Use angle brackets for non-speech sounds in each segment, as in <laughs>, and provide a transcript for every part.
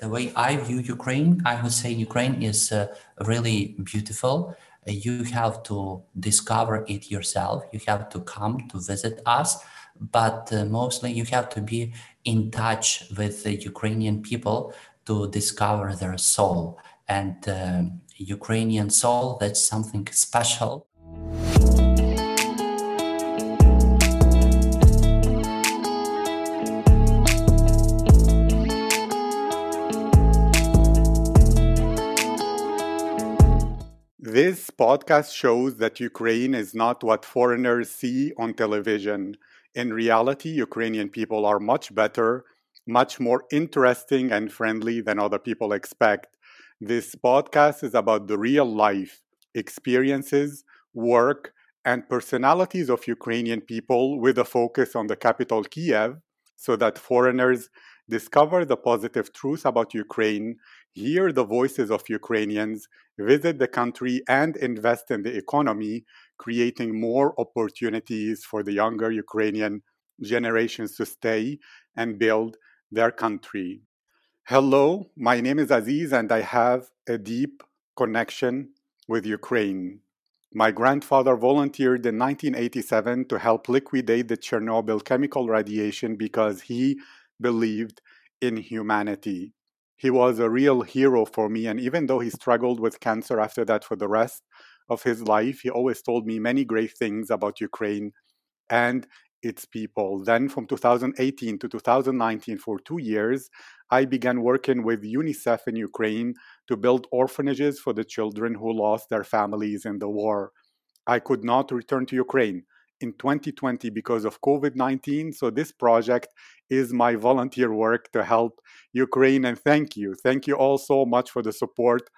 the way I view Ukraine, I would say Ukraine is uh, really beautiful. Uh, you have to discover it yourself. You have to come to visit us, but uh, mostly you have to be in touch with the Ukrainian people to discover their soul. And Ukrainian soul, that's something special. Podcast shows that Ukraine is not what foreigners see on television. In reality, Ukrainian people are much better, much more interesting and friendly than other people expect. This podcast is about the real life, experiences, work, and personalities of Ukrainian people with a focus on the capital Kiev so that foreigners discover the positive truth about Ukraine, hear the voices of Ukrainians, visit the country, and invest in the economy, creating more opportunities for the younger Ukrainian generations to stay and build their country. Hello, my name is Aziz, and I have a deep connection with Ukraine. My grandfather volunteered in 1987 to help liquidate the Chernobyl chemical radiation because he believed in humanity. He was a real hero for me, and even though he struggled with cancer after that for the rest of his life, he always told me many great things about Ukraine and its people. Then, from 2018 to 2019, for two years, I began working with UNICEF in Ukraine to build orphanages for the children who lost their families in the war. I could not return to Ukraine in 2020 because of COVID 19. So, this project is my volunteer work to help Ukraine. And thank you. Thank you all so much for the support.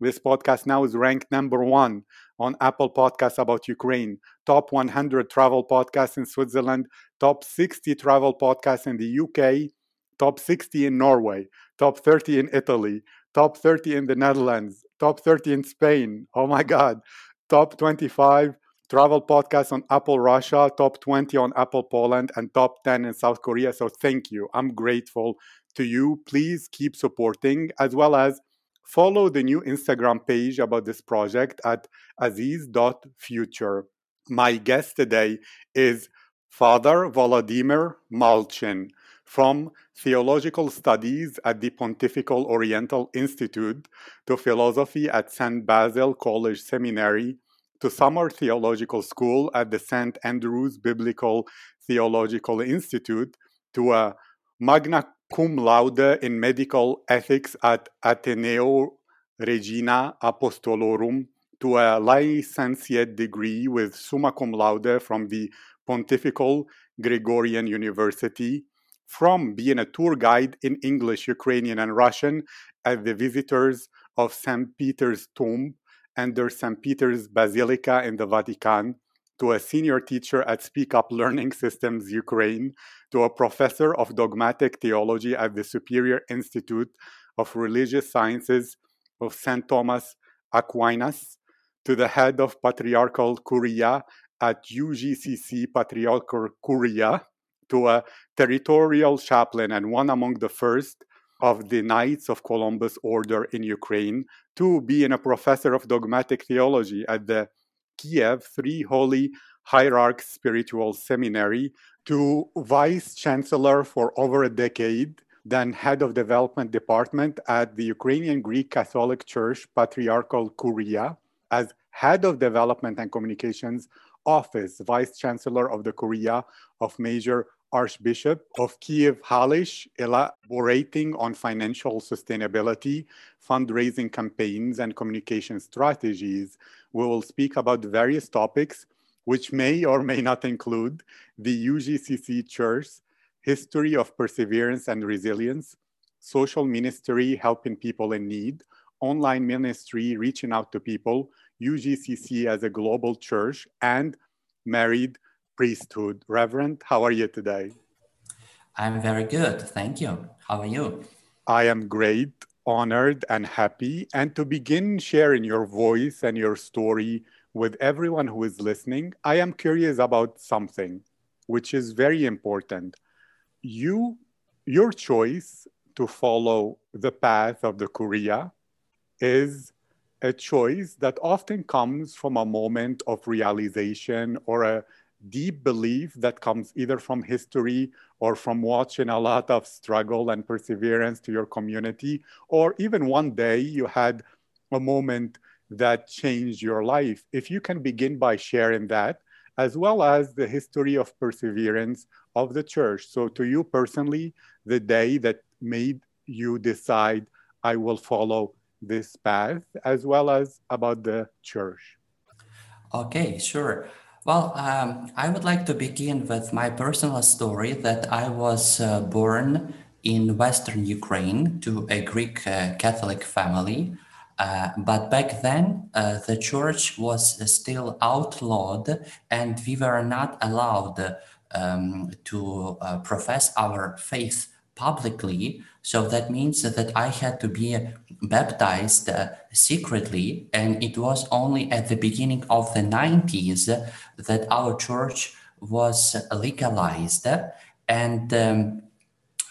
This podcast now is ranked number one on Apple Podcasts about Ukraine, top 100 travel podcasts in Switzerland, top 60 travel podcasts in the UK, top 60 in Norway, top 30 in Italy, top 30 in the Netherlands, top 30 in Spain. Oh my God, top 25 travel podcast on Apple Russia, top 20 on Apple Poland, and top 10 in South Korea. So thank you. I'm grateful to you. Please keep supporting as well as follow the new Instagram page about this project at aziz.future. My guest today is Father Volodymyr Malchin from theological studies at the Pontifical Oriental Institute to philosophy at St. Basil College Seminary to Summer Theological School at the St. Andrews Biblical Theological Institute, to a magna cum laude in medical ethics at Ateneo Regina Apostolorum, to a licentiate degree with summa cum laude from the Pontifical Gregorian University, from being a tour guide in English, Ukrainian, and Russian at the visitors of St. Peter's Tomb under St. Peter's Basilica in the Vatican, to a senior teacher at Speak Up Learning Systems Ukraine, to a professor of dogmatic theology at the Superior Institute of Religious Sciences of St. Thomas Aquinas, to the head of Patriarchal Curia at UGCC Patriarchal Curia, to a territorial chaplain and one among the first of the Knights of Columbus Order in Ukraine, to being a professor of dogmatic theology at the Kiev Three Holy Hierarchs Spiritual Seminary, to vice chancellor for over a decade, then head of development department at the Ukrainian Greek Catholic Church Patriarchal Curia, as head of development and communications office, vice chancellor of the Curia of Major Archbishop of Kiev Halych, elaborating on financial sustainability, fundraising campaigns, and communication strategies. We will speak about various topics, which may or may not include the UGCC Church, history of perseverance and resilience, social ministry helping people in need, online ministry reaching out to people, UGCC as a global church, and married priesthood. Reverend, how are you today? I'm very good. Thank you. How are you? I am great, honored, and happy. And to begin sharing your voice and your story with everyone who is listening, I am curious about something which is very important. You, your choice to follow the path of the Curia is a choice that often comes from a moment of realization or a deep belief that comes either from history or from watching a lot of struggle and perseverance to your community, or even one day you had a moment that changed your life. If you can begin by sharing that, as well as the history of perseverance of the church. So, to you personally, the day that made you decide, I will follow this path, as well as about the church. Okay, sure. Well, um, I would like to begin with my personal story that I was uh, born in Western Ukraine to a Greek uh, Catholic family. Uh, but back then, uh, the church was still outlawed and we were not allowed um, to uh, profess our faith publicly. So that means that I had to be baptized uh, secretly. And it was only at the beginning of the 90s that our church was legalized. And um,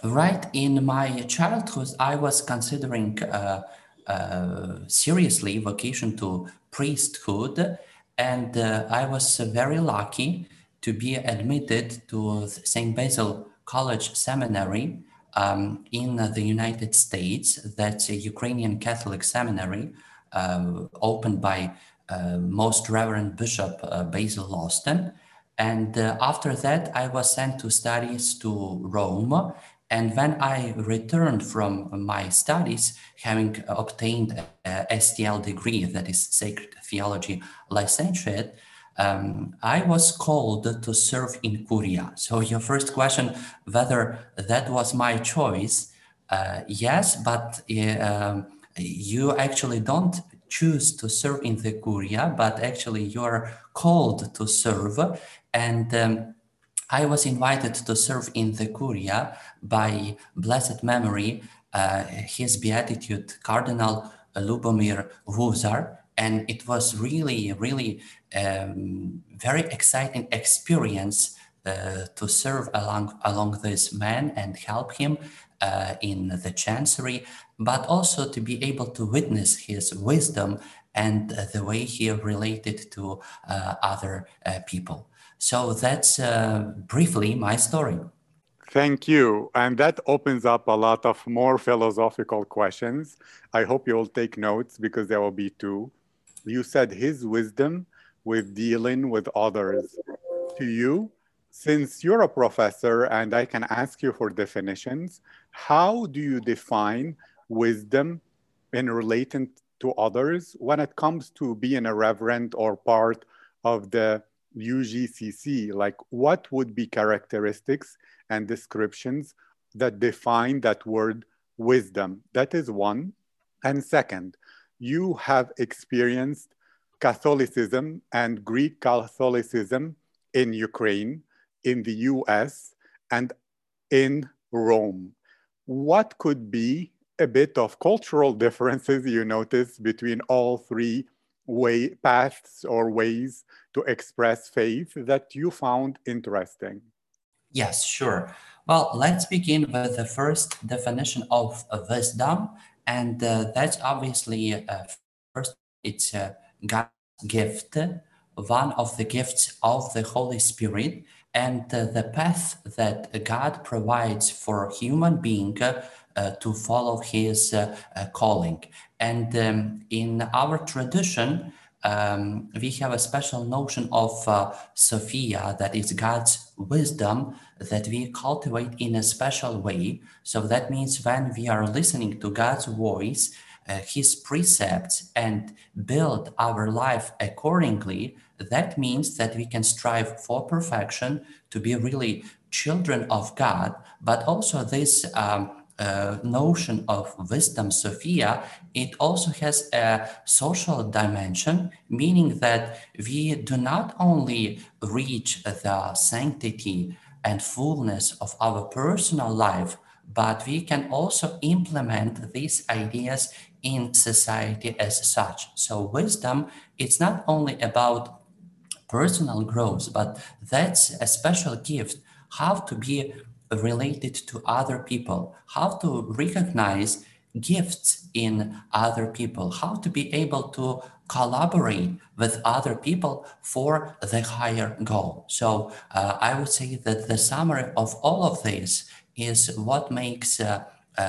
right in my childhood, I was considering uh, uh, seriously vocation to priesthood. And uh, I was very lucky to be admitted to St. Basil College Seminary um, in the United States. That's a Ukrainian Catholic seminary uh, opened by uh, Most Reverend Bishop uh, Basil Losten. And after that, I was sent to studies to Rome. And when I returned from my studies, having obtained a STL degree, that is Sacred Theology Licentiate, um, I was called to serve in Curia. So your first question, whether that was my choice, uh, yes, but uh, you actually don't choose to serve in the Curia, but actually you're called to serve. And um, I was invited to serve in the Curia by blessed memory, uh, His Beatitude Cardinal Lubomyr Husar, and it was really, really um, very exciting experience uh, to serve along along this man and help him uh, in the chancery, but also to be able to witness his wisdom and uh, the way he related to uh, other uh, people. So that's uh, briefly my story. Thank you. And that opens up a lot of more philosophical questions. I hope you'll take notes because there will be two. You said his wisdom with dealing with others. To you, since you're a professor and I can ask you for definitions, how do you define wisdom in relating to others when it comes to being a reverend or part of the UGCC? Like, what would be characteristics and descriptions that define that word wisdom? That is one. And second, you have experienced Catholicism and Greek Catholicism in Ukraine, in the US, and in Rome. What could be a bit of cultural differences you notice between all three way paths or ways to express faith that you found interesting? Yes, sure. Well, let's begin with the first definition of wisdom, and uh, that's obviously uh, first it's uh, God's gift, one of the gifts of the Holy Spirit, and the path that God provides for human being uh, to follow His uh, calling. And um, in our tradition, um, we have a special notion of uh, Sophia, that is God's wisdom, that we cultivate in a special way. So that means when we are listening to God's voice, uh, His precepts, and build our life accordingly, that means that we can strive for perfection to be really children of God, but also this. Um, uh, notion of wisdom, Sophia, it also has a social dimension, meaning that we do not only reach the sanctity and fullness of our personal life, but we can also implement these ideas in society as such. So, wisdom, it's not only about personal growth, but that's a special gift how to be related to other people, how to recognize gifts in other people, how to be able to collaborate with other people for the higher goal. So uh, I would say that the summary of all of this is what makes uh,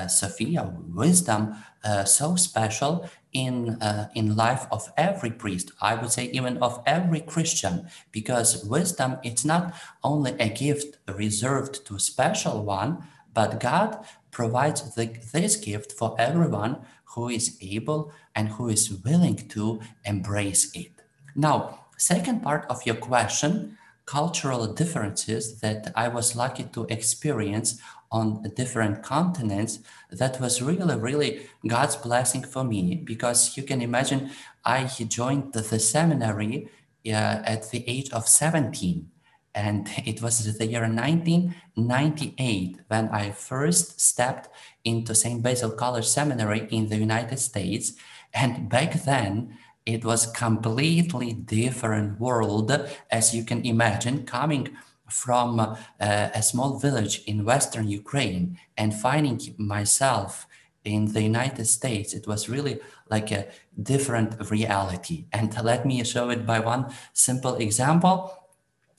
Sophia wisdom uh, so special in uh, in life of every priest i would say even of every christian because wisdom it's not only a gift reserved to special one but god provides the, this gift for everyone who is able and who is willing to embrace it. Now second part of your question cultural differences that i was lucky to experience on different continents that was really really god's blessing for me because you can imagine i joined the, the seminary uh, at the age of 17 and <laughs> it was the year 1998 when i first stepped into st basil college seminary in the united states and back then it was completely different world as you can imagine coming from uh, a small village in western Ukraine and finding myself in the United States, it was really like a different reality. And let me show it by one simple example.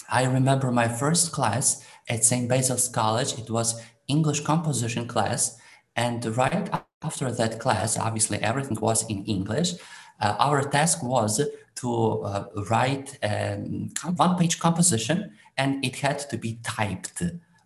I remember my first class at St. Basil's College. It was English composition class. And right after that class, obviously everything was in English. Uh, our task was to uh, write a um, one page composition and it had to be typed.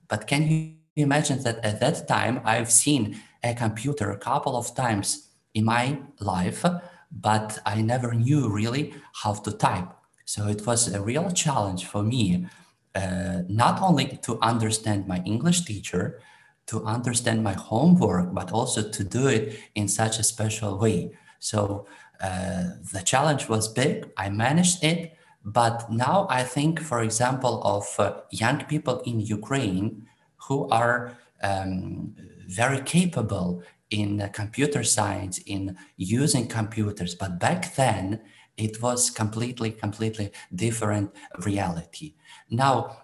But can you imagine that at that time I've seen a computer a couple of times in my life, but I never knew really how to type. So it was a real challenge for me, uh, not only to understand my English teacher, to understand my homework, but also to do it in such a special way. So uh, the challenge was big. I managed it, but now I think, for example, of uh, young people in Ukraine who are um, very capable in computer science, in using computers. But back then, it was completely, completely different reality. Now,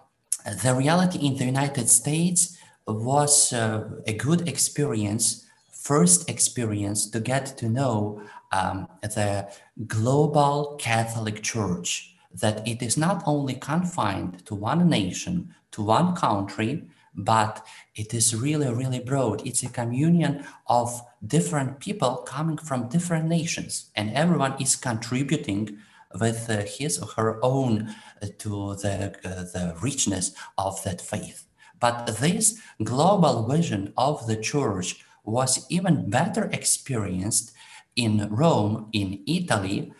the reality in the United States was uh, a good experience, first experience to get to know um, the global Catholic Church that it is not only confined to one nation, to one country, but it is really, really broad. It's a communion of different people coming from different nations, and everyone is contributing with uh, his or her own uh, to the, uh, the richness of that faith. But this global vision of the church was even better experienced in Rome, in Italy,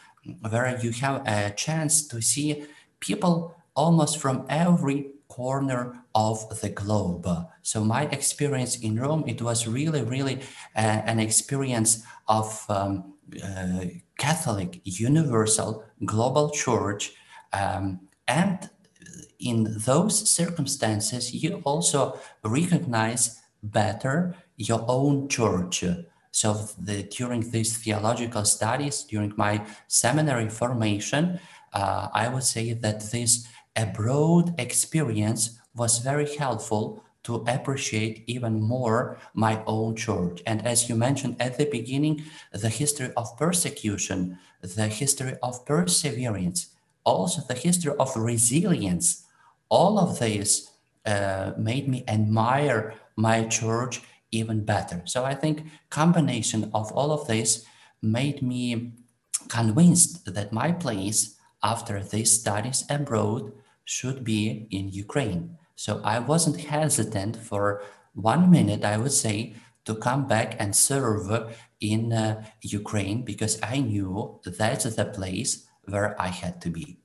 where you have a chance to see people almost from every corner of the globe. So my experience in Rome, it was really, really uh, an experience of um, uh, Catholic, universal, global church. Um, and in those circumstances, you also recognize better your own church. So the, during these theological studies, during my seminary formation, uh, I would say that this abroad experience was very helpful to appreciate even more my own church. And as you mentioned at the beginning, the history of persecution, the history of perseverance, also the history of resilience, all of this uh, made me admire my church even better. So I think combination of all of this made me convinced that my place after these studies abroad should be in Ukraine. So I wasn't hesitant for one minute, I would say, to come back and serve in uh, Ukraine because I knew that's the place where I had to be.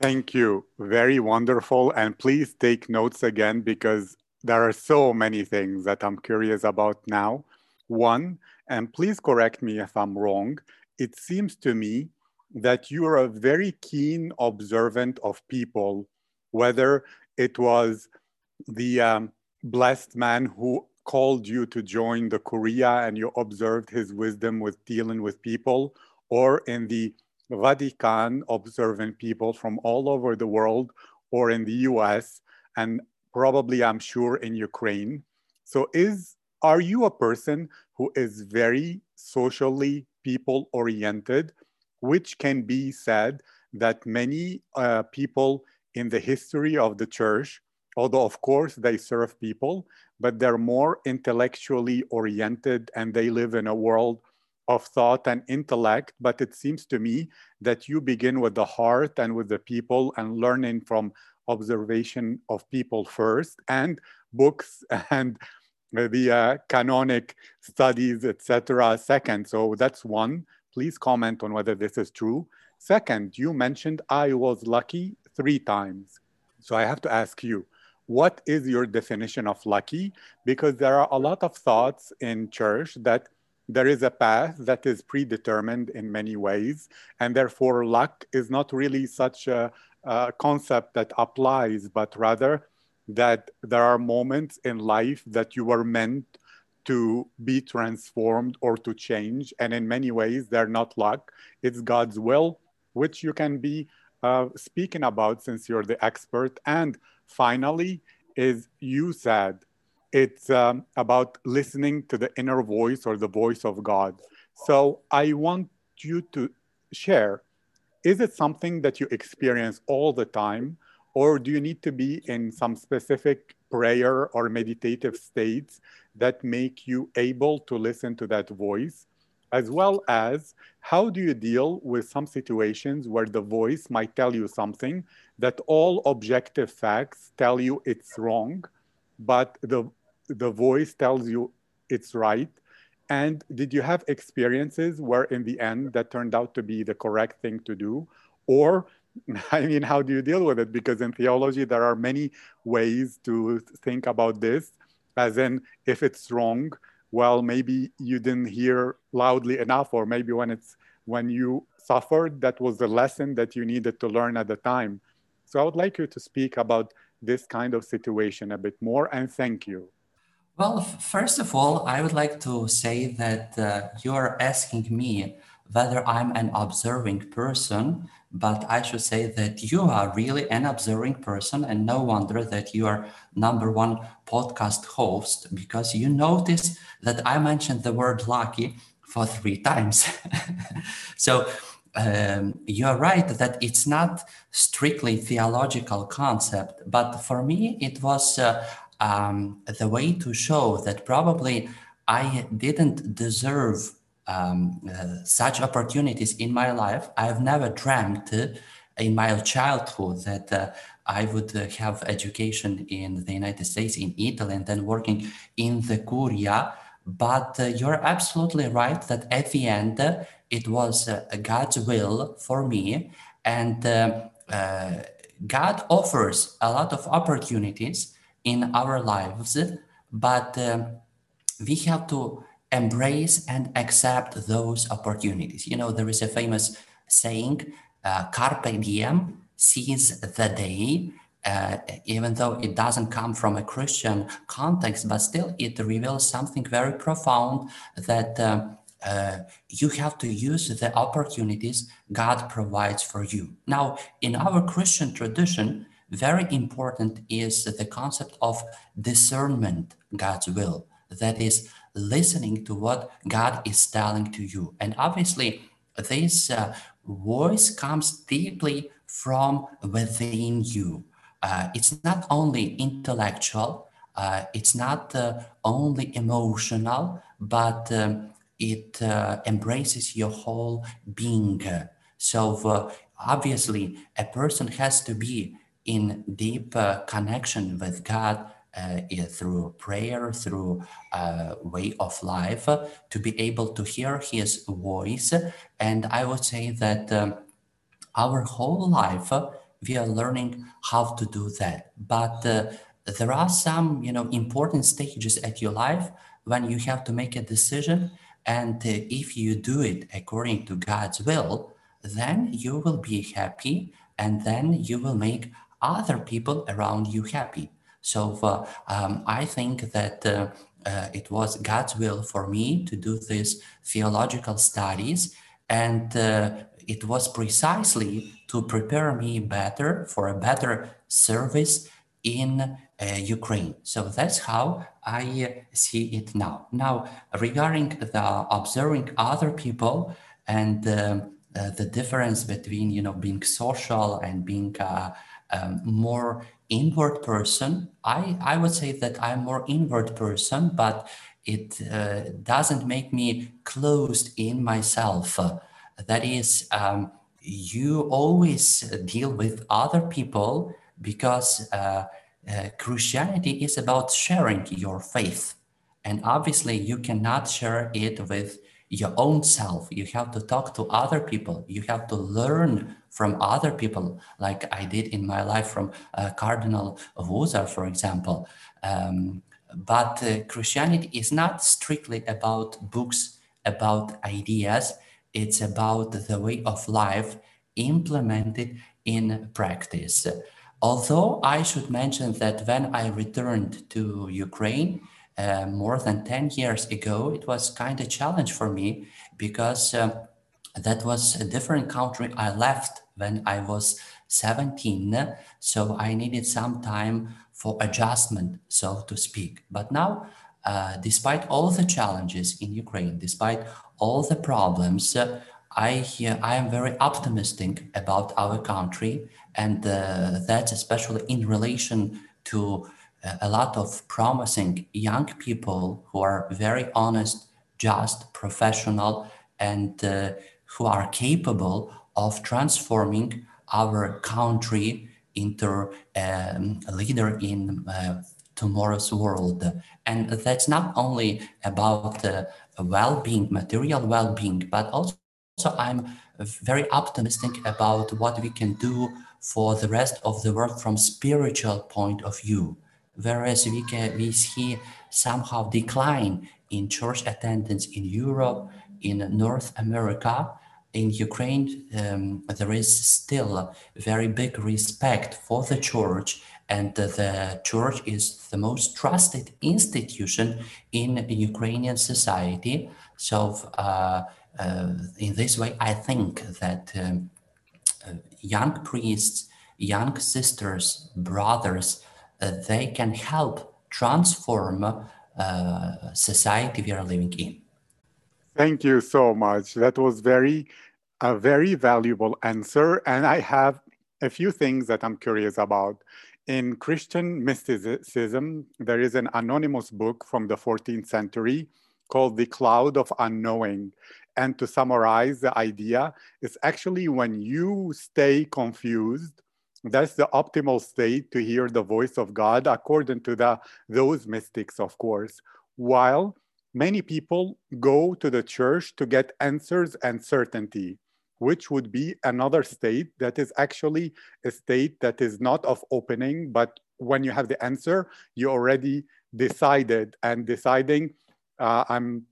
Thank you. Very wonderful. And please take notes again because there are so many things that I'm curious about now. One, and please correct me if I'm wrong, it seems to me that you are a very keen observant of people, whether it was the um, blessed man who called you to join the Curia and you observed his wisdom with dealing with people, or in the Vatican, observing people from all over the world, or in the US, and probably, I'm sure, in Ukraine. So, is are you a person who is very socially people oriented, which can be said that many uh, people in the history of the church, although of course they serve people, but they're more intellectually oriented and they live in a world of thought and intellect. But it seems to me that you begin with the heart and with the people and learning from observation of people first and books <laughs> and the uh, canonic studies, etc. Second, so that's one. Please comment on whether this is true. Second, you mentioned I was lucky three times. So I have to ask you, what is your definition of lucky? Because there are a lot of thoughts in church that there is a path that is predetermined in many ways, and therefore luck is not really such a, a concept that applies, but rather that there are moments in life that you were meant to be transformed or to change. And in many ways, they're not luck, it's God's will, which you can be uh, speaking about since you're the expert. And finally, is you said it's um, about listening to the inner voice or the voice of God. So I want you to share is it something that you experience all the time? Or do you need to be in some specific prayer or meditative states that make you able to listen to that voice? As well as how do you deal with some situations where the voice might tell you something that all objective facts tell you it's wrong, but the, the voice tells you it's right? And did you have experiences where in the end that turned out to be the correct thing to do? Or <laughs> I mean, how do you deal with it? Because in theology, there are many ways to think about this, as in, if it's wrong, well, maybe you didn't hear loudly enough, or maybe when it's when you suffered, that was the lesson that you needed to learn at the time. So I would like you to speak about this kind of situation a bit more, and thank you. Well, first of all, I would like to say that uh, you're asking me whether I'm an observing person, but I should say that you are really an observing person, and no wonder that you are number one podcast host because you notice that I mentioned the word lucky for three times. <laughs> so um, you're right that it's not strictly theological concept, but for me it was uh, um, the way to show that probably I didn't deserve um, uh, such opportunities in my life. I've never dreamt uh, in my childhood that uh, I would uh, have education in the United States, in Italy, and then working in the Curia. But uh, you're absolutely right that at the end, uh, it was God's will for me. And God offers a lot of opportunities in our lives, but we have to embrace and accept those opportunities. You know, there is a famous saying, uh, carpe diem, seize the day, uh, even though it doesn't come from a Christian context, but still it reveals something very profound that uh, uh, you have to use the opportunities God provides for you. Now, in our Christian tradition, very important is the concept of discernment, God's will. That is, listening to what God is telling to you. And obviously, this uh, voice comes deeply from within you. Uh, it's not only intellectual, uh, it's not uh, only emotional, but um, it uh, embraces your whole being. So, uh, obviously, a person has to be in deep connection with God uh, through prayer, through uh, way of life, uh, to be able to hear His voice. And I would say that um, our whole life we are learning how to do that. But there are some, you know, important stages at your life when you have to make a decision. And if you do it according to God's will, then you will be happy and then you will make other people around you happy. So uh, um, I think that uh, uh, it was God's will for me to do these theological studies, and it was precisely to prepare me better for a better service in uh, Ukraine. So that's how I uh, see it now. Now, regarding the observing other people and um, uh, the difference between you know being social and being um, more inward person, I I would say that I'm more inward person, but it uh, doesn't make me closed in myself. that is. Um, you always deal with other people because uh, uh, Christianity is about sharing your faith. And obviously, you cannot share it with your own self. You have to talk to other people. You have to learn from other people, like I did in my life from uh, Cardinal Husar, for example. Um, but uh, Christianity is not strictly about books, about ideas. It's about the way of life implemented in practice. Although I should mention that when I returned to Ukraine uh, more than 10 years ago, it was kind of a challenge for me because uh, that was a different country I left when I was 17. So I needed some time for adjustment, so to speak. But now, uh, despite all the challenges in Ukraine, despite all the problems, uh, I, I am very optimistic about our country and uh, that's especially in relation to uh, a lot of promising young people who are very honest, just, professional, and uh, who are capable of transforming our country into um, a leader in uh, tomorrow's world. And that's not only about uh, well-being, material well-being, but also I'm very optimistic about what we can do for the rest of the world from spiritual point of view whereas we can we see somehow decline in church attendance in europe in north america in ukraine um, there is still very big respect for the church and the church is the most trusted institution in ukrainian society so uh, uh, in this way i think that um, uh, young priests, young sisters, brothers, uh, they can help transform uh, society we are living in. Thank you so much. That was very a very valuable answer, and I have a few things that I'm curious about. In Christian mysticism, there is an anonymous book from the 14th century called The Cloud of Unknowing. And to summarize the idea, it's actually when you stay confused, that's the optimal state to hear the voice of God according to the, those mystics, of course. While many people go to the church to get answers and certainty, which would be another state that is actually a state that is not of opening, but when you have the answer, you already decided and deciding. Uh, I'm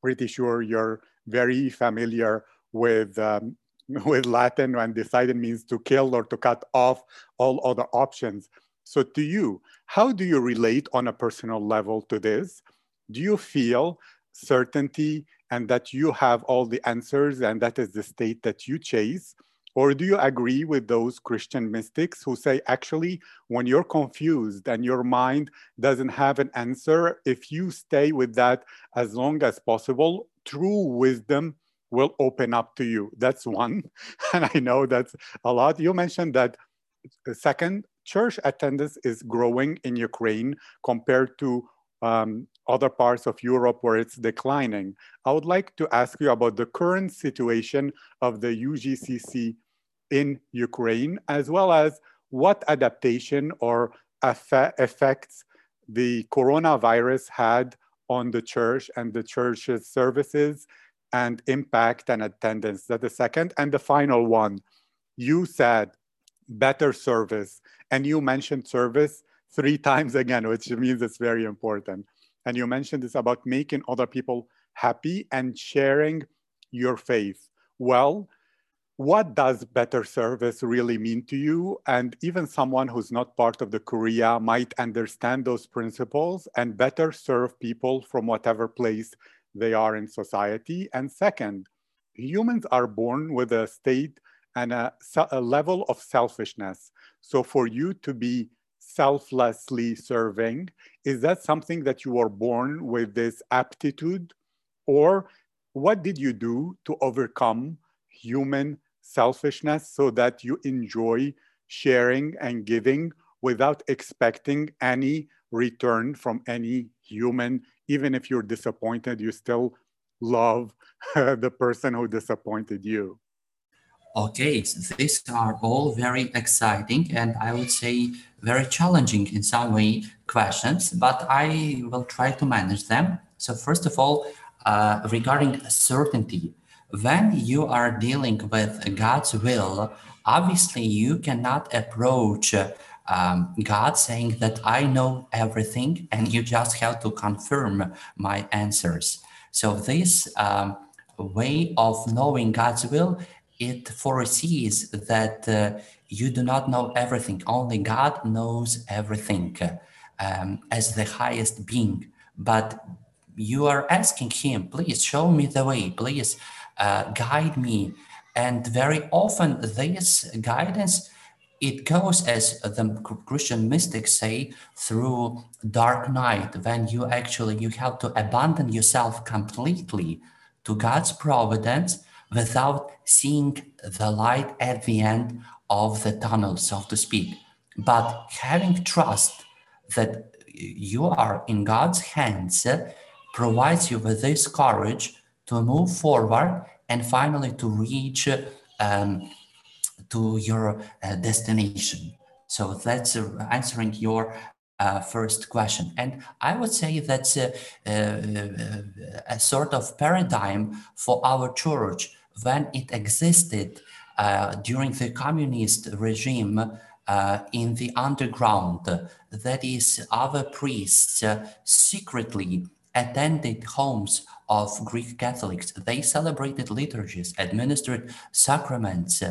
pretty sure you're very familiar with um, <laughs> with Latin when decided means to kill or to cut off all other options. So to you, how do you relate on a personal level to this? Do you feel certainty and that you have all the answers and that is the state that you chase? Or do you agree with those Christian mystics who say, actually, when you're confused and your mind doesn't have an answer, if you stay with that as long as possible, true wisdom will open up to you. That's one. <laughs> And I know that's a lot. You mentioned that second, church attendance is growing in Ukraine compared to um, other parts of Europe where it's declining. I would like to ask you about the current situation of the UGCC in Ukraine, as well as what adaptation or effects the coronavirus had on the church and the church's services and impact and attendance. That's the second. And the final one, you said better service. And you mentioned service three <laughs> times again, which means it's very important. And you mentioned this about making other people happy and sharing your faith. Well, what does better service really mean to you? And even someone who's not part of the Curia might understand those principles and better serve people from whatever place they are in society. And second, humans are born with a state and a, a level of selfishness. So for you to be selflessly serving. Is that something that you were born with this aptitude? Or what did you do to overcome human selfishness so that you enjoy sharing and giving without expecting any return from any human? Even if you're disappointed, you still love <laughs> the person who disappointed you. Okay, these are all very exciting and I would say very challenging in some way questions, but I will try to manage them. So first of all, uh, regarding certainty, when you are dealing with God's will, obviously you cannot approach um, God saying that I know everything and you just have to confirm my answers. So this um, way of knowing God's will it foresees that uh, you do not know everything. Only God knows everything um, as the highest being. But you are asking Him, please show me the way, please uh, guide me. And very often, this guidance it goes as the christian mystics say through dark night when you actually you have to abandon yourself completely to god's providence without seeing the light at the end of the tunnel, so to speak. But having trust that you are in God's hands provides you with this courage to move forward and finally to reach um, to your uh, destination. So that's uh, answering your uh, first question. And I would say that's a, a, a, sort of paradigm for our church when it existed uh, during the communist regime uh, in the underground, that is, other priests uh, secretly attended homes of Greek Catholics. They celebrated liturgies, administered sacraments,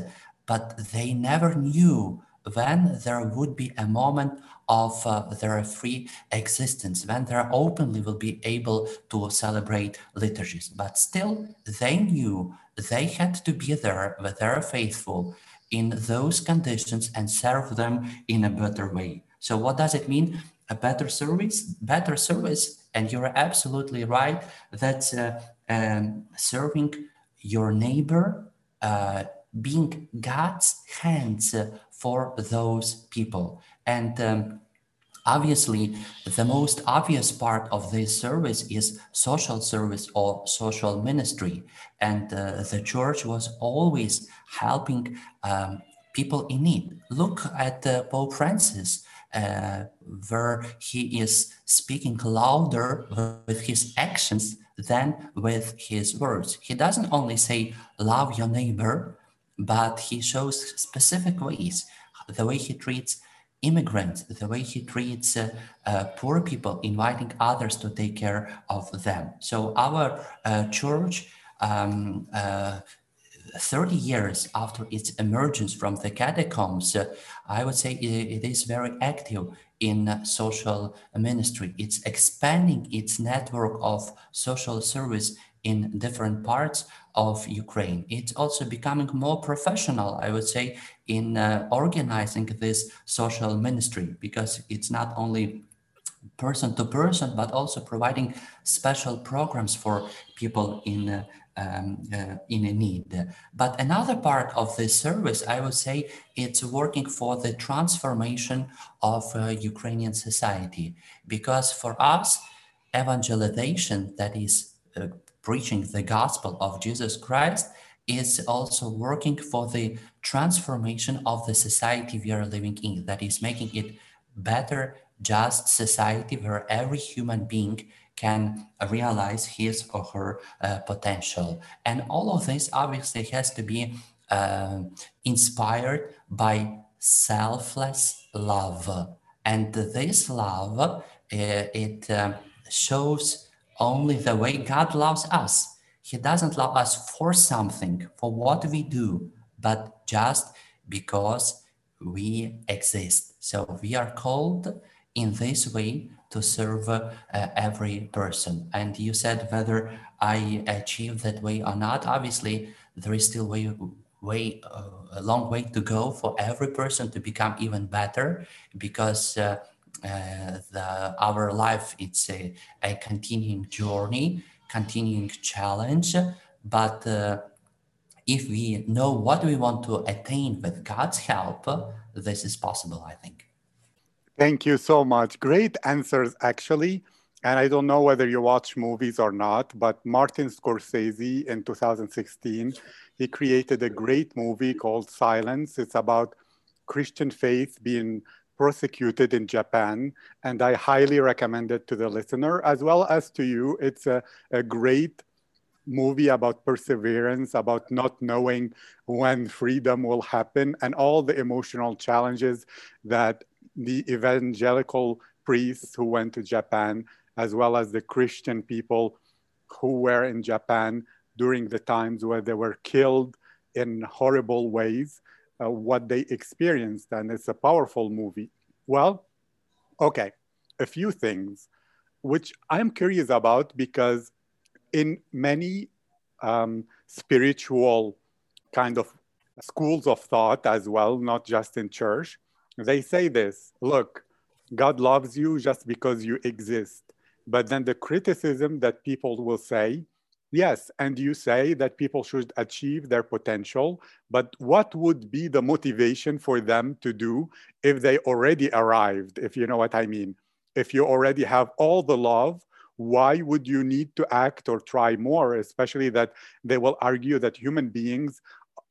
but they never knew when there would be a moment of uh, their free existence, when they openly will be able to celebrate liturgies. But still, they knew they had to be there with their faithful in those conditions and serve them in a better way. So, what does it mean? A better service, better service, and you're absolutely right. That's uh, um, serving your neighbor, uh, being God's hands for those people. And um, obviously, the most obvious part of this service is social service or social ministry. And uh, the church was always helping um, people in need. Look at uh, Pope Francis. Uh, where he is speaking louder with his actions than with his words. He doesn't only say, Love your neighbor, but he shows specific ways the way he treats immigrants, the way he treats uh, uh, poor people, inviting others to take care of them. So, our uh, church, um, uh, 30 years after its emergence from the catacombs, uh, I would say it, it is very active in social ministry. It's expanding its network of social service in different parts of Ukraine. It's also becoming more professional, I would say, in uh, organizing this social ministry because it's not only person to person, but also providing special programs for people in uh, um, uh, in a need. But another part of this service, I would say, it's working for the transformation of uh, Ukrainian society. Because for us, evangelization, that is uh, preaching the gospel of Jesus Christ is also working for the transformation of the society we are living in, that is making it better, just society where every human being can realize his or her uh, potential. And all of this obviously has to be uh, inspired by selfless love. And this love, uh, it um, shows only the way God loves us. He doesn't love us for something, for what we do, but just because we exist. So we are called in this way to serve uh, every person. And you said whether I achieve that way or not. Obviously, there is still way way uh, a long way to go for every person to become even better because uh, uh, the, our life it's a, a continuing journey continuing challenge but uh, if we know what we want to attain with god's help this is possible i think. Thank you so much. Great answers actually. And I don't know whether you watch movies or not, but Martin Scorsese in 2016, he created a great movie called Silence. It's about Christian faith being prosecuted in Japan, and I highly recommend it to the listener as well as to you. It's a, a great movie about perseverance, about not knowing when freedom will happen, and all the emotional challenges that the evangelical priests who went to Japan as well as the Christian people who were in Japan during the times where they were killed in horrible ways, uh, what they experienced. And it's a powerful movie. Well, okay, a few things which I'm curious about because in many um, spiritual kind of schools of thought as well, not just in church, they say this look, God loves you just because you exist. But then the criticism that people will say, yes, and you say that people should achieve their potential, but what would be the motivation for them to do if they already arrived, if you know what I mean? If you already have all the love, why would you need to act or try more? Especially that they will argue that human beings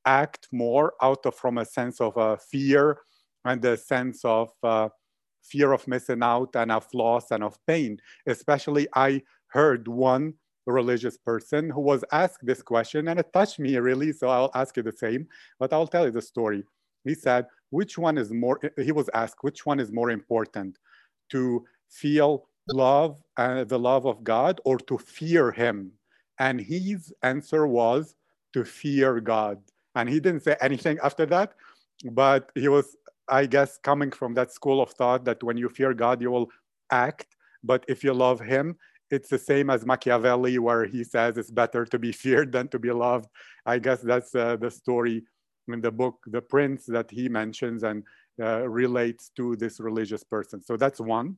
act more out of from a sense of uh, fear and a sense of uh, fear of missing out and of loss and of pain. Especially, I heard one religious person who was asked this question and it touched me really. So I'll ask you the same, but I'll tell you the story. He said, which one is more, he was asked, which one is more important to feel love, uh, the love of God, or to fear Him? And his answer was to fear God. And he didn't say anything after that, but he was I guess, coming from that school of thought that when you fear God, you will act. But if you love Him, it's the same as Machiavelli, where he says it's better to be <laughs> feared than to be loved. I guess that's uh, the story in the book, The Prince, that he mentions and uh, relates to this religious person. So that's one.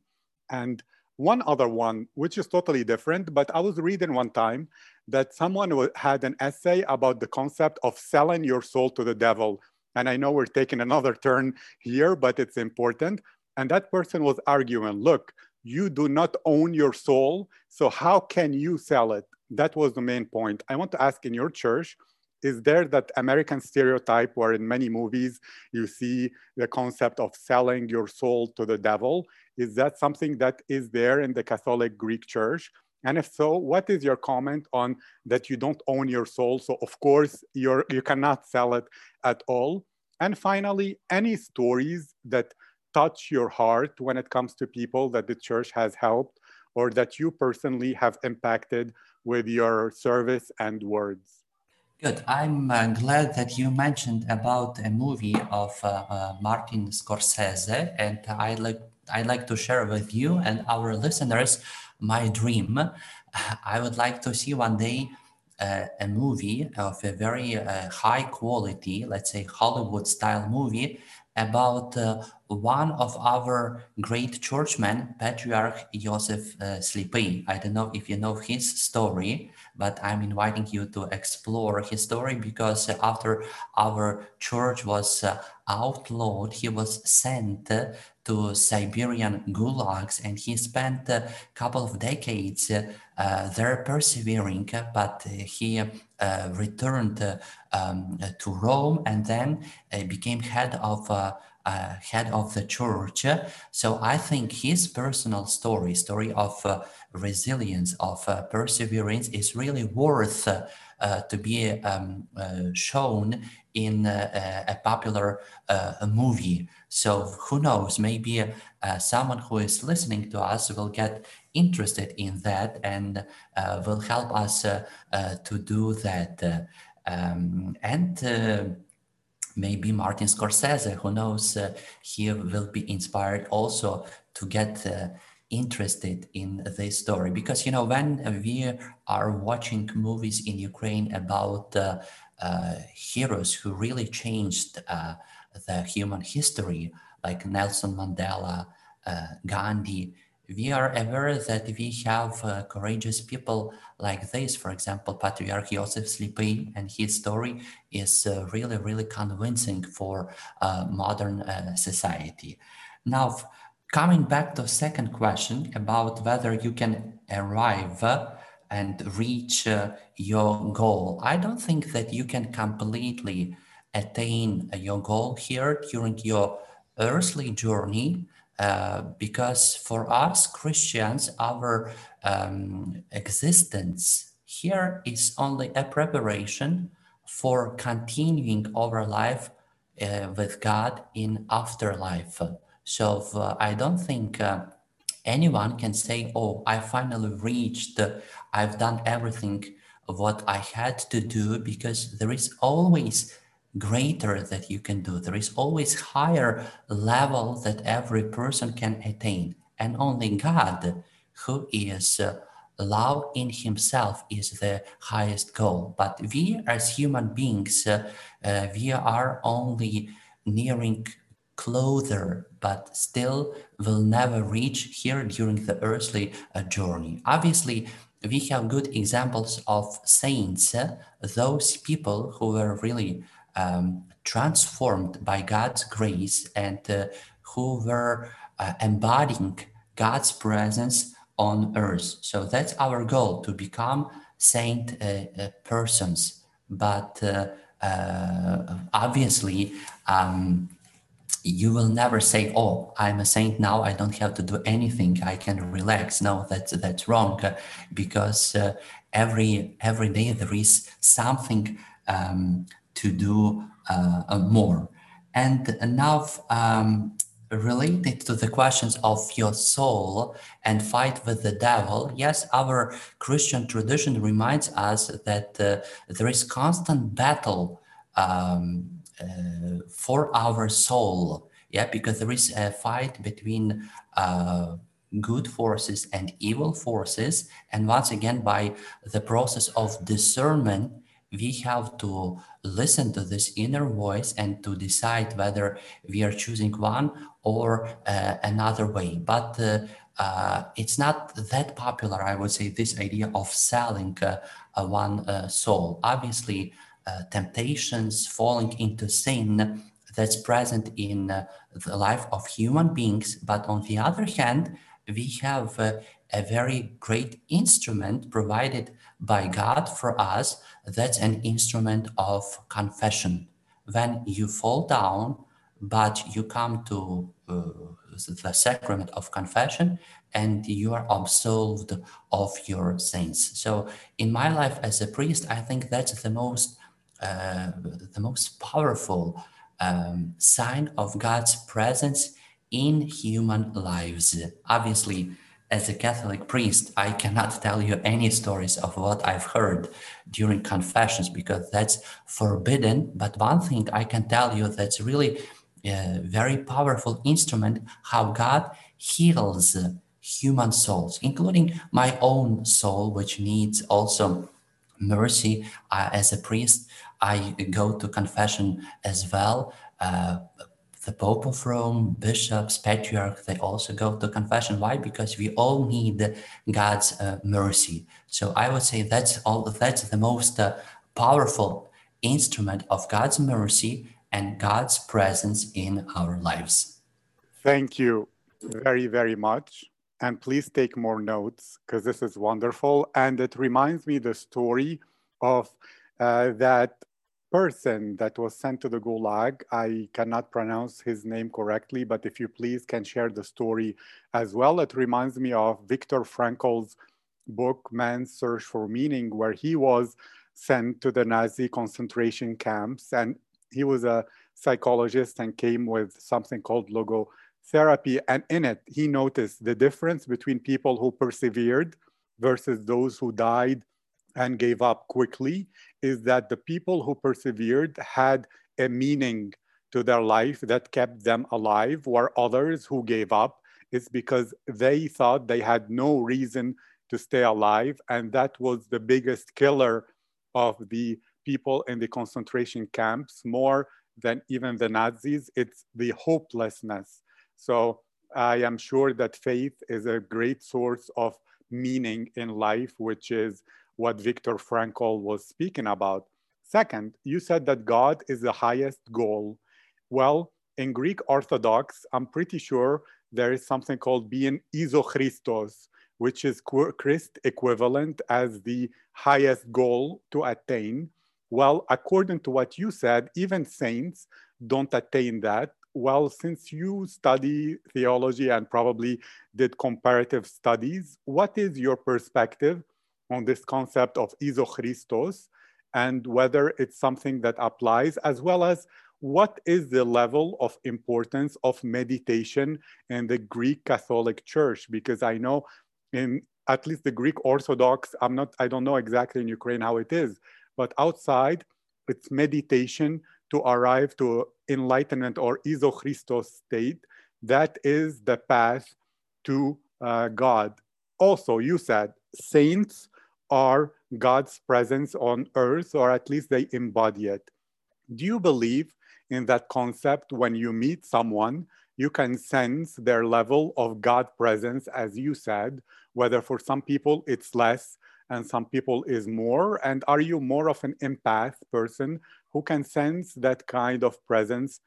And one other one, which is totally different, but I was reading one time that someone had an essay about the concept of selling your soul to the devil. And I know we're taking another turn here, but it's important. And that person was arguing, look, you do not own your soul. So how can you sell it? That was the main point. I want to ask in your church, is there that American stereotype where in many movies you see the concept of selling your soul to the devil? Is that something that is there in the Catholic Greek church? And if so, what is your comment on that you don't own your soul? So of course you're you cannot sell it at all. And finally, any stories that touch your heart when it comes to people that the church has helped or that you personally have impacted with your service and words. Good. I'm uh, glad that you mentioned about a movie of uh, uh, Martin Scorsese, and I like I like to share with you and our listeners my dream. <laughs> I would like to see one day uh, a movie of a very uh, high quality, let's say Hollywood style movie about uh, one of our great churchmen, Patriarch Joseph uh, Slipi. I don't know if you know his story, but I'm inviting you to explore his story because after our church was uh, outlawed, he was sent to Siberian gulags and he spent a couple of decades uh, there persevering, but he uh, returned um, to Rome and then uh, became head of uh, head of the church. So I think his personal story, story of uh, resilience, of uh, perseverance, is really worth uh, to be um, shown in a popular movie. So who knows? Maybe someone who is listening to us will get interested in that and will help us to do that. Um, and uh, maybe Martin Scorsese, who knows, uh, he will be inspired also to get uh, interested in this story. Because, you know, when we are watching movies in Ukraine about uh, uh, heroes who really changed uh, the human history, like Nelson Mandela, Gandhi. We are aware that we have uh, courageous people like this. For example, Patriarch Joseph Slipi, and his story is uh, really, really convincing for modern society. Now, coming back to the second question about whether you can arrive and reach uh, your goal. I don't think that you can completely attain uh, your goal here during your earthly journey uh, because for us Christians, our um, existence here is only a preparation for continuing our life uh, with God in afterlife. So uh, I don't think uh, anyone can say, oh, I finally reached, I've done everything what I had to do because there is always greater that you can do. There is always higher level that every person can attain. And only God, who is uh, love in himself, is the highest goal. But we as human beings, uh, uh, we are only nearing closer, but still will never reach here during the earthly uh, journey. Obviously, we have good examples of saints, uh, those people who were really um, transformed by God's grace and uh, who were uh, embodying God's presence on earth. So that's our goal to become saint uh, uh, persons. But obviously, um, you will never say, "Oh, I'm a saint now. I don't have to do anything. I can relax." No, that's that's wrong, uh, because uh, every every day there is something um, to do uh, more. And now, um, related to the questions of your soul and fight with the devil, yes, our Christian tradition reminds us that uh, there is constant battle. Um, uh, for our soul yeah because there is a fight between uh, good forces and evil forces and once again by the process of discernment we have to listen to this inner voice and to decide whether we are choosing one or uh, another way but uh, uh, it's not that popular i would say this idea of selling uh, one soul obviously uh, temptations, falling into sin that's present in uh, the life of human beings. But on the other hand, we have uh, a very great instrument provided by God for us. That's an instrument of confession. When you fall down, but you come to uh, the sacrament of confession and you are absolved of your sins. So, in my life as a priest, I think that's the most uh, the most powerful um, sign of God's presence in human lives. Obviously, as a Catholic priest, I cannot tell you any stories of what I've heard during confessions because that's forbidden. But one thing I can tell you that's really a very powerful instrument how God heals human souls, including my own soul, which needs also mercy uh, as a priest. I go to confession as well. Uh, the Pope of Rome, bishops, patriarch, they also go to confession. Why? Because we all need God's uh, mercy. So I would say that's all. That's the most uh, powerful instrument of God's mercy and God's presence in our lives. Thank you very, very much. And please take more notes because this is wonderful. And it reminds me the story of uh, that person that was sent to the Gulag. I cannot pronounce his name correctly, but if you please can share the story as well. It reminds me of Viktor Frankl's book, Man's Search for Meaning, where he was sent to the Nazi concentration camps. And he was a psychologist and came with something called logotherapy. And in it, he noticed the difference between people who persevered versus those who died and gave up quickly is that the people who persevered had a meaning to their life that kept them alive, where others who gave up is because they thought they had no reason to stay alive. And that was the biggest killer of the people in the concentration camps more than even the Nazis. It's the hopelessness. So I am sure that faith is a great source of meaning in life, which is what Viktor Frankl was speaking about. Second, you said that God is the highest goal. Well, in Greek Orthodox, I'm pretty sure there is something called being isochristos, which is Christ equivalent as the highest goal to attain. Well, according to what you said, even saints don't attain that. Well, since you study theology and probably did comparative studies, what is your perspective on this concept of isochristos and whether it's something that applies, as well as what is the level of importance of meditation in the Greek Catholic Church? Because I know in at least the Greek Orthodox, I'm not, I don't know exactly in Ukraine how it is, but outside, it's meditation to arrive to enlightenment or isochristos state. That is the path to uh, God. Also, you said saints are God's presence on earth, or at least they embody it. Do you believe in that concept when you meet someone? You can sense their level of God presence, as you said, whether for some people it's less and some people is more? And are you more of an empath person who can sense that kind of presence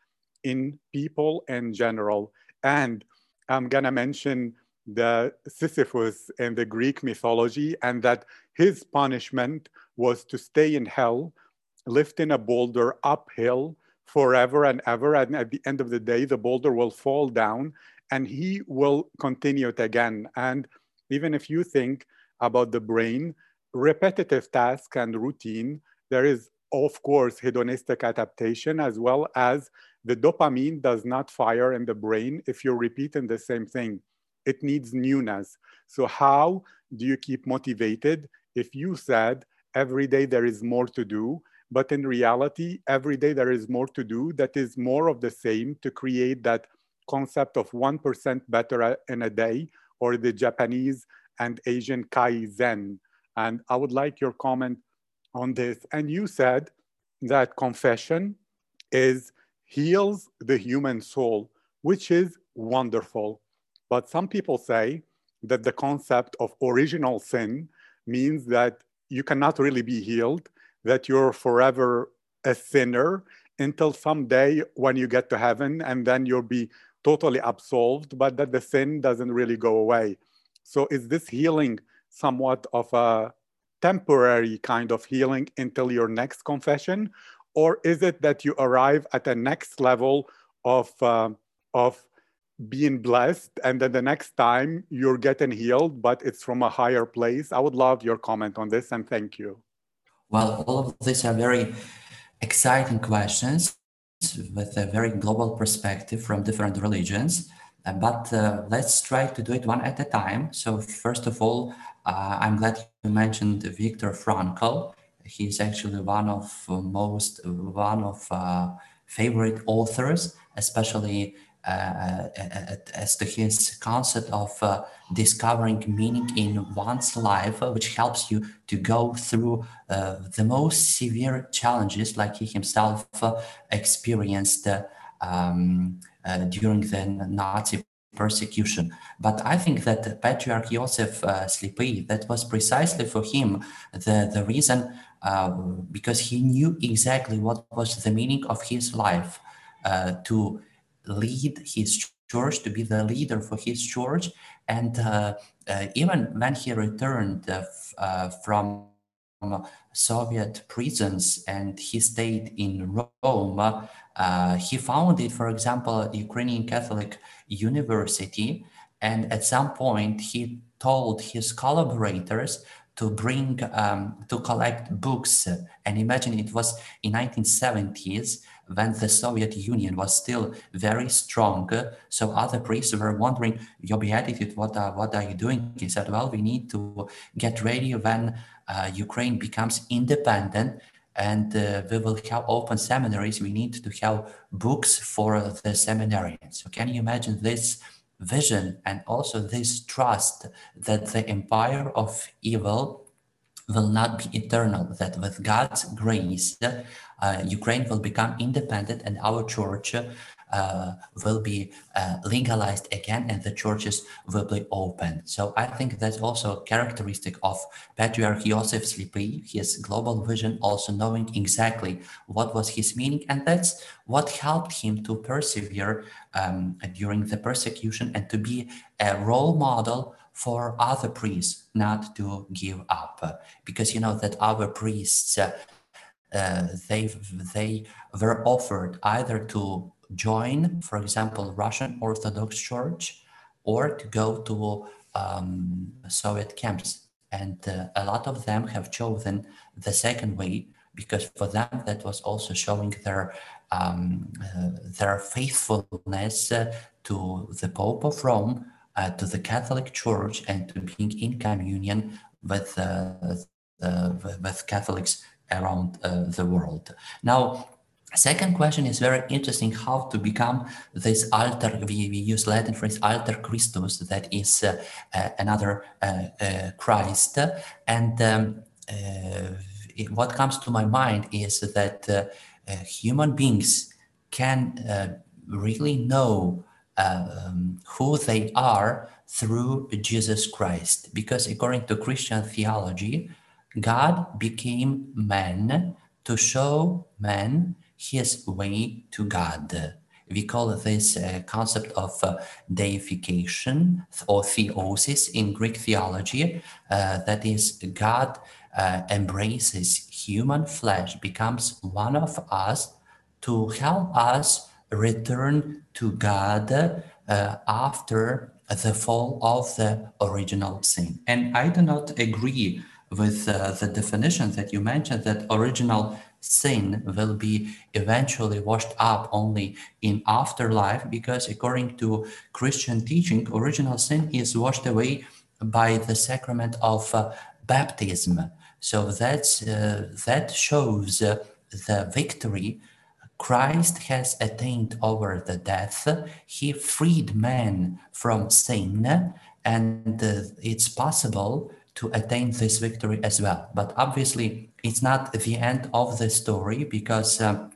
in people in general? And I'm gonna mention the Sisyphus in the Greek mythology and that his punishment was to stay in hell, lifting a boulder uphill forever and ever. And at the end of the day, the boulder will fall down and he will continue it again. And even if you think about the brain, repetitive task and routine, there is, of course, hedonistic adaptation as well as the dopamine does not fire in the brain if you're repeating the same thing. It needs newness. So, how do you keep motivated if you said every day there is more to do? But in reality, every day there is more to do that is more of the same to create that concept of 1% better in a day, or the Japanese and Asian Kaizen. And I would like your comment on this. And you said that confession is heals the human soul, which is wonderful. But some people say that the concept of original sin means that you cannot really be healed, that you're forever a sinner until someday when you get to heaven and then you'll be totally absolved, but that the sin doesn't really go away. So is this healing somewhat of a temporary kind of healing until your next confession? Or is it that you arrive at a next level of, uh, of being blessed and then the next time you're getting healed, but it's from a higher place? I would love your comment on this and thank you. Well, all of these are very exciting questions with a very global perspective from different religions. Uh, but uh, let's try to do it one at a time. So first of all, uh, I'm glad you mentioned Viktor Frankl. He's actually one of most one of favorite authors, especially uh, as to his concept of uh, discovering meaning in one's life, uh, which helps you to go through the most severe challenges, like he himself experienced um, during the Nazi persecution. But I think that Patriarch Joseph uh, Slipi, that was precisely for him the, the reason, uh, because he knew exactly what was the meaning of his life uh, to lead his church, to be the leader for his church. And uh, uh, even when he returned uh, uh from Soviet prisons and he stayed in Rome, uh, he founded, for example, Ukrainian Catholic University. And at some point, he told his collaborators to bring um, to collect books and imagine it was in 1970s when the Soviet Union was still very strong. So other priests were wondering, Your Beatitude, what are, what are you doing? He said, Well, we need to get ready when uh, Ukraine becomes independent and uh, we will have open seminaries. We need to have books for the seminarians. So, can you imagine this vision and also this trust that the empire of evil will not be eternal, that with God's grace, uh, Ukraine will become independent and our church uh, will be uh, legalized again and the churches will be open. So I think that's also characteristic of Patriarch Joseph Slipi, his global vision, also knowing exactly what was his meaning. And that's what helped him to persevere um, during the persecution and to be a role model for other priests not to give up. Because you know that our priests uh, they they were offered either to join for example russian orthodox church or to go to um, soviet camps. And uh, a lot of them have chosen the second way because for them that was also showing their um, uh, their faithfulness uh, to the pope of rome to the Catholic Church and to being in communion with, uh, with Catholics around uh, the world. Now, Second question is very interesting how to become this alter, we, we use Latin phrase alter Christus, that is uh, uh, another uh, Christ. And um, what comes to my mind is that human beings can really know um, who they are through Jesus Christ. Because according to Christian theology, God became man to show man his way to God. We call this uh, concept of uh, deification or theosis in Greek theology. Uh, that is, God uh, embraces human flesh, becomes one of us to help us return to God uh, after the fall of the original sin. And I do not agree with uh, the definition that you mentioned that original sin will be eventually washed up only in afterlife because according to christian teaching original sin is washed away by the sacrament of uh, baptism so that's uh, that shows uh, the victory Christ has attained over the death. He freed man from sin, and uh, it's possible to attain this victory as well. But obviously, it's not the end of the story because um,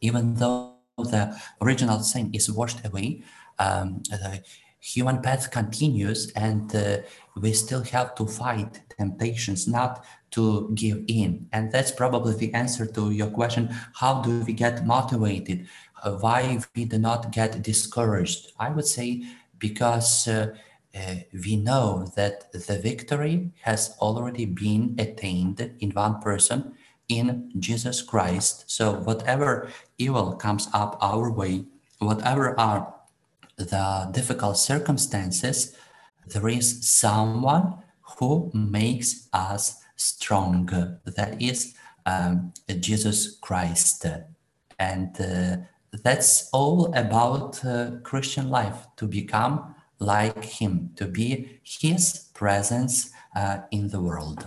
even though the original sin is washed away, um, the human path continues, and uh, we still have to fight temptations, not to give in. And that's probably the answer to your question how do we get motivated? Uh, why we do not get discouraged? I would say because uh, uh, we know that the victory has already been attained in one person in Jesus Christ. So, whatever evil comes up our way, whatever are the difficult circumstances, there is someone who makes us strong. That is um, Jesus Christ. And uh, that's all about uh, Christian life to become like Him, to be His presence uh, in the world.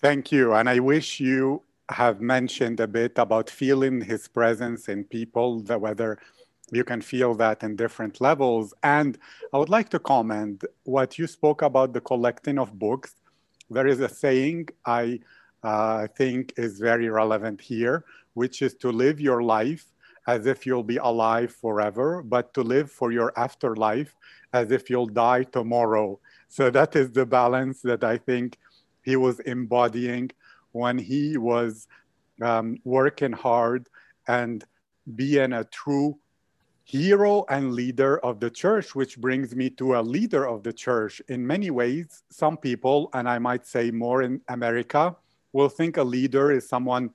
Thank you. And I wish you have mentioned a bit about feeling His presence in people, the, whether you can feel that in different levels. And I would like to comment what you spoke about the collecting of books there is a saying I uh, think is very relevant here, which is to live your life as if you'll be alive forever, but to live for your afterlife as if you'll die tomorrow. So that is the balance that I think he was embodying when he was um, working hard and being a true hero and leader of the church, which brings me to a leader of the church. In many ways, some people, and I might say more in America, will think a leader is someone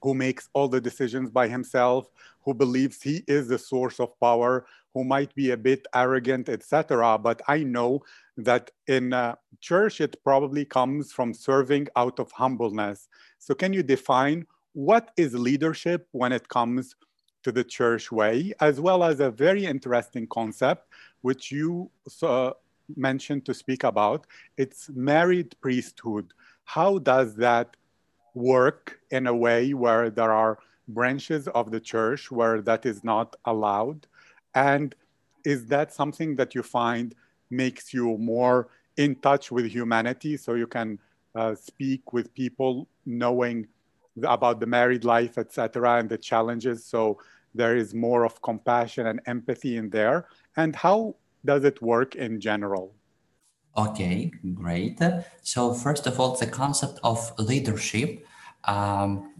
who makes all the decisions by himself, who believes he is the source of power, who might be a bit arrogant, etc. But I know that in church, it probably comes from serving out of humbleness. So, can you define what is leadership when it comes to the church way, as well as a very interesting concept, which you uh, mentioned to speak about. It's married priesthood. How does that work in a way where there are branches of the church where that is not allowed? And is that something that you find makes you more in touch with humanity so you can uh, speak with people knowing about the married life, etc., and the challenges. So there is more of compassion and empathy in there. And how does it work in general? Okay, great. So first of all, the concept of leadership. Um,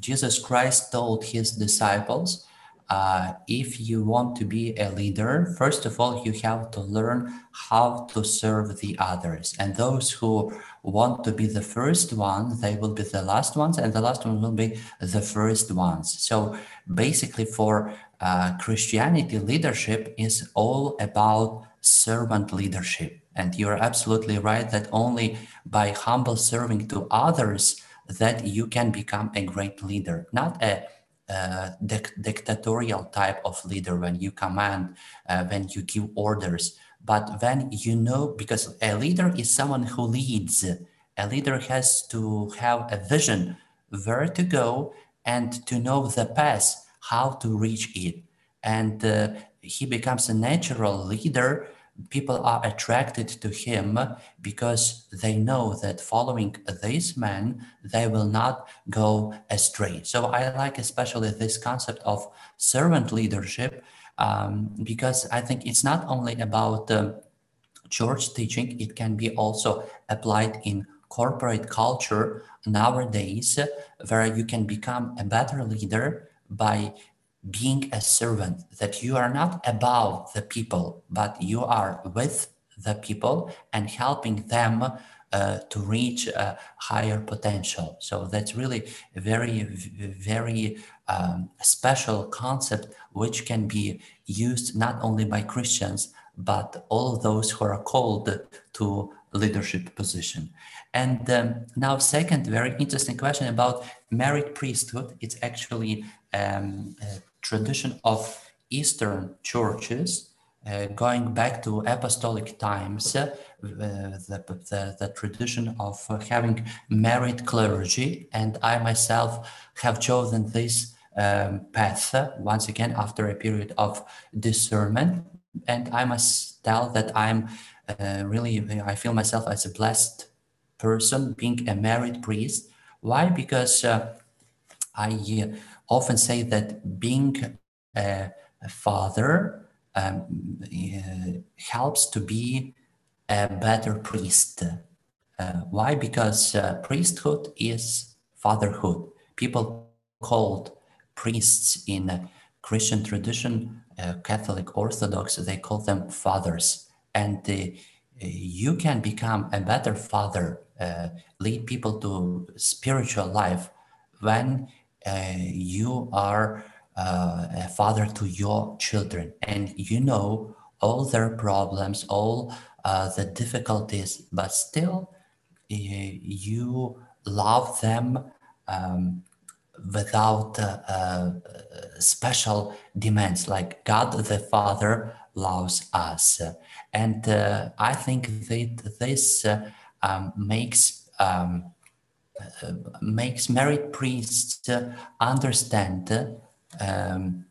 Jesus Christ told his disciples uh, if you want to be a leader, first of all, you have to learn how to serve the others. And those who want to be the first ones, they will be the last ones, and the last one will be the first ones. So basically, for uh, Christianity, leadership is all about servant leadership. And you're absolutely right that only by humble serving to others that you can become a great leader, not a uh, dic- dictatorial type of leader when you command, uh, when you give orders, but when you know, because a leader is someone who leads. A leader has to have a vision where to go and to know the path, how to reach it. And uh, he becomes a natural leader people are attracted to him because they know that following this man they will not go astray so i like especially this concept of servant leadership um, because i think it's not only about uh, church teaching it can be also applied in corporate culture nowadays where you can become a better leader by being a servant, that you are not above the people, but you are with the people and helping them uh, to reach a higher potential. So that's really a very, very um, special concept which can be used not only by Christians, but all those who are called to leadership position. And um, now, second very interesting question about married priesthood. It's actually um, tradition of Eastern churches, uh, going back to apostolic times, uh, the, the, the, tradition of having married clergy. And I myself have chosen this um, path once again after a period of discernment. And I must tell that I'm uh, really, I feel myself as a blessed person being a married priest. Why? Because uh, I uh, often say that being a, a father um, uh, helps to be a better priest. Uh, why? Because uh, priesthood is fatherhood. People called priests in Christian tradition, uh, Catholic Orthodox, they call them fathers. And uh, you can become a better father, uh, lead people to spiritual life when uh, you are a father to your children and you know all their problems, all uh, the difficulties, but still you love them um, without uh, uh, special demands like God the Father loves us. And uh, I think that this um, makes um, makes married priests understand um,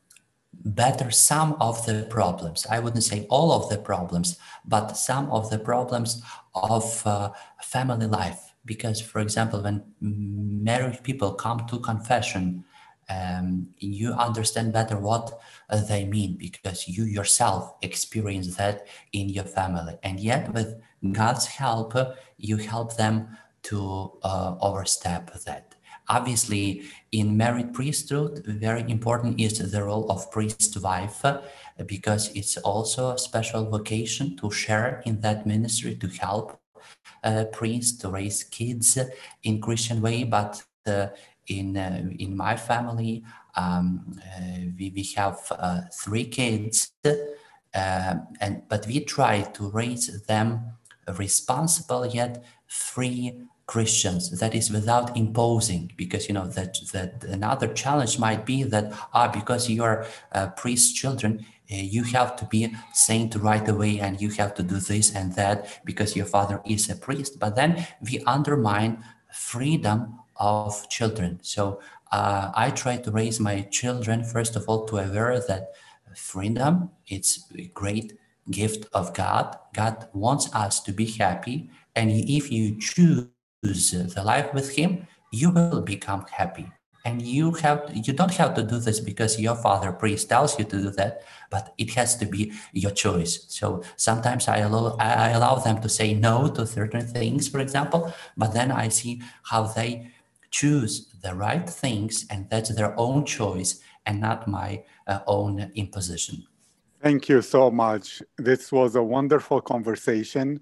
better some of the problems. I wouldn't say all of the problems, but some of the problems of uh, family life. Because, for example, when married people come to confession, um, you understand better what they mean because you yourself experience that in your family. And yet, with God's help, you help them to uh, overstep that. Obviously, in married priesthood, very important is the role of priest wife uh, because it's also a special vocation to share in that ministry to help uh, priests to raise kids in Christian way. But uh, in uh, in my family, um, uh, we we have uh, three kids, and but we try to raise them responsible yet free Christians, that is without imposing, because you know that that another challenge might be that ah because you are uh, priest children, uh, you have to be saint right away and you have to do this and that because your father is a priest. But then we undermine freedom of children. So uh, I try to raise my children first of all to aware that freedom it's a great gift of God. God wants us to be happy, and if you choose the life with Him, you will become happy. And you have you don't have to do this because your father priest tells you to do that, but it has to be your choice. So sometimes I allow I allow them to say no to certain things, for example, but then I see how they choose the right things, and that's their own choice and not my uh, own imposition. Thank you so much. This was a wonderful conversation.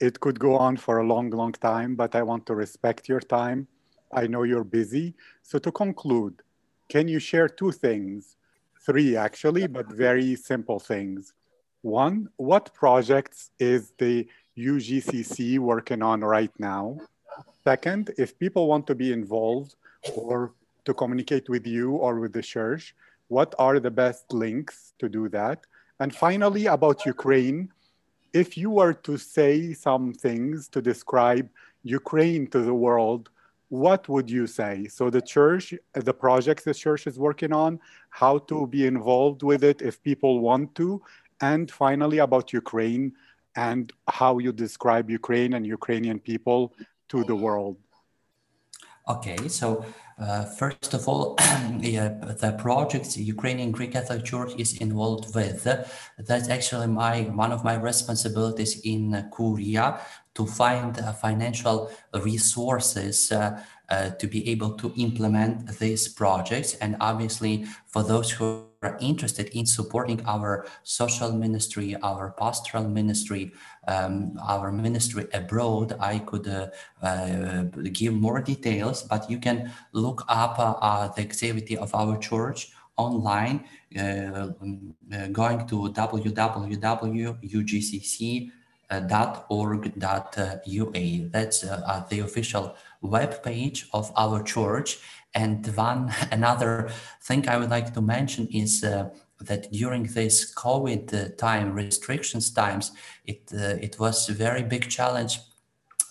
It could go on for a long, long time, but I want to respect your time. I know you're busy. So, to conclude, can you share two things? Three, actually, but very simple things. One, what projects is the UGCC working on right now? Second, if people want to be involved or to communicate with you or with the church, what are the best links to do that? And finally, about Ukraine, if you were to say some things to describe Ukraine to the world, what would you say? So, the church, the projects the church is working on, how to be involved with it if people want to, and finally, about Ukraine and how you describe Ukraine and Ukrainian people to the world. Okay, so uh, first of all, <clears throat> yeah, the projects Ukrainian Greek Catholic Church is involved with. That's actually my one of my responsibilities in Curia to find uh, financial resources uh, uh, to be able to implement these projects. And obviously, for those who are interested in supporting our social ministry, our pastoral ministry, um, our ministry abroad, I could uh, uh, give more details, but you can look up uh, the activity of our church online, uh, going to www.ugcc.org.ua. That's the official web page of our church. And one <laughs> another thing I would like to mention is uh, that during this COVID uh, time, restrictions times, it uh, it was a very big challenge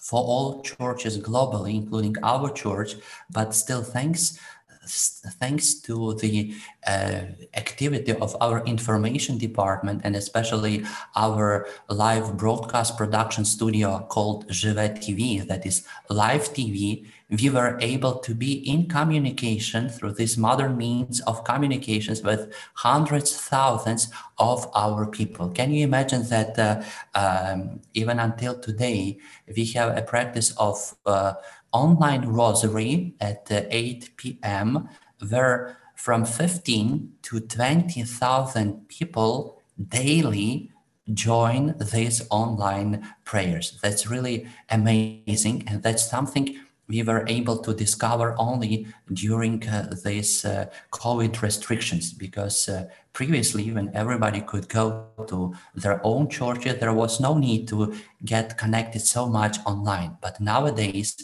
for all churches globally, including our church. But still, thanks thanks to the uh, activity of our information department and especially our live broadcast production studio called Żywe TV, that is live TV, we were able to be in communication through this modern means of communications with hundreds, thousands of our people. Can you imagine that uh, um, even until today, we have a practice of uh, online rosary at 8 p.m., where from 15 to 20,000 people daily join these online prayers. That's really amazing. And that's something we were able to discover only during uh, these uh, COVID restrictions because uh, previously, when everybody could go to their own churches, there was no need to get connected so much online. But nowadays,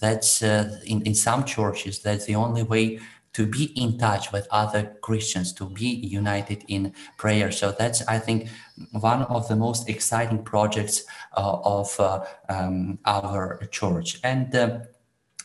that's uh, in, in some churches that's the only way to be in touch with other christians to be united in prayer. So that's i think one of the most exciting projects uh, of uh, um, our church. And uh,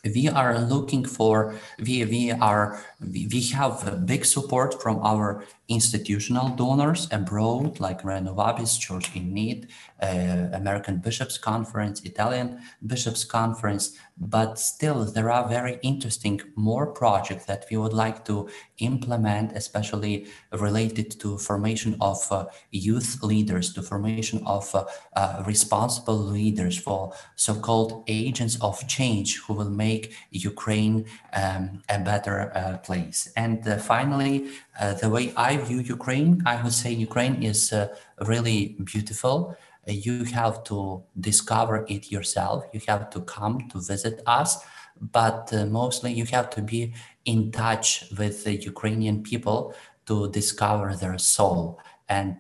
we are looking for we we are we have big support from our institutional donors abroad like Renovabis Church in Need, uh, American Bishops Conference, Italian Bishops Conference, but still there are very interesting more projects that we would like to implement, especially related to formation of uh, youth leaders, to formation of uh, uh responsible leaders for so-called agents of change who will make Ukraine um, a better uh, place. And uh, finally, uh, the way I view Ukraine, I would say Ukraine is uh, really beautiful. Uh, you have to discover it yourself. You have to come to visit us, but uh, mostly you have to be in touch with the Ukrainian people to discover their soul. And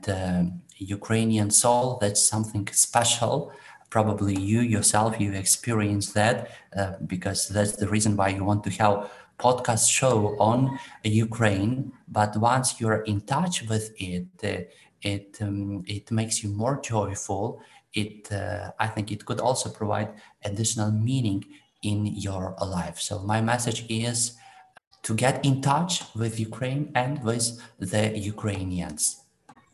Ukrainian soul, that's something special probably you yourself you experience that because that's the reason why you want to have podcast show on Ukraine, but once you're in touch with it, uh, it um, it makes you more joyful. It uh, I think it could also provide additional meaning in your life. So my message is to get in touch with Ukraine and with the Ukrainians.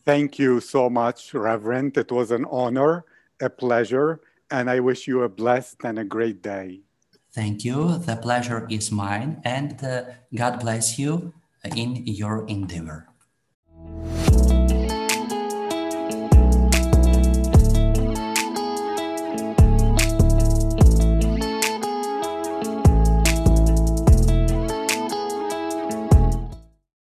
Thank you so much, Reverend. It was an honor, a pleasure, and I wish you a blessed and a great day. Thank you. The pleasure is mine, and uh, God bless you in your endeavor.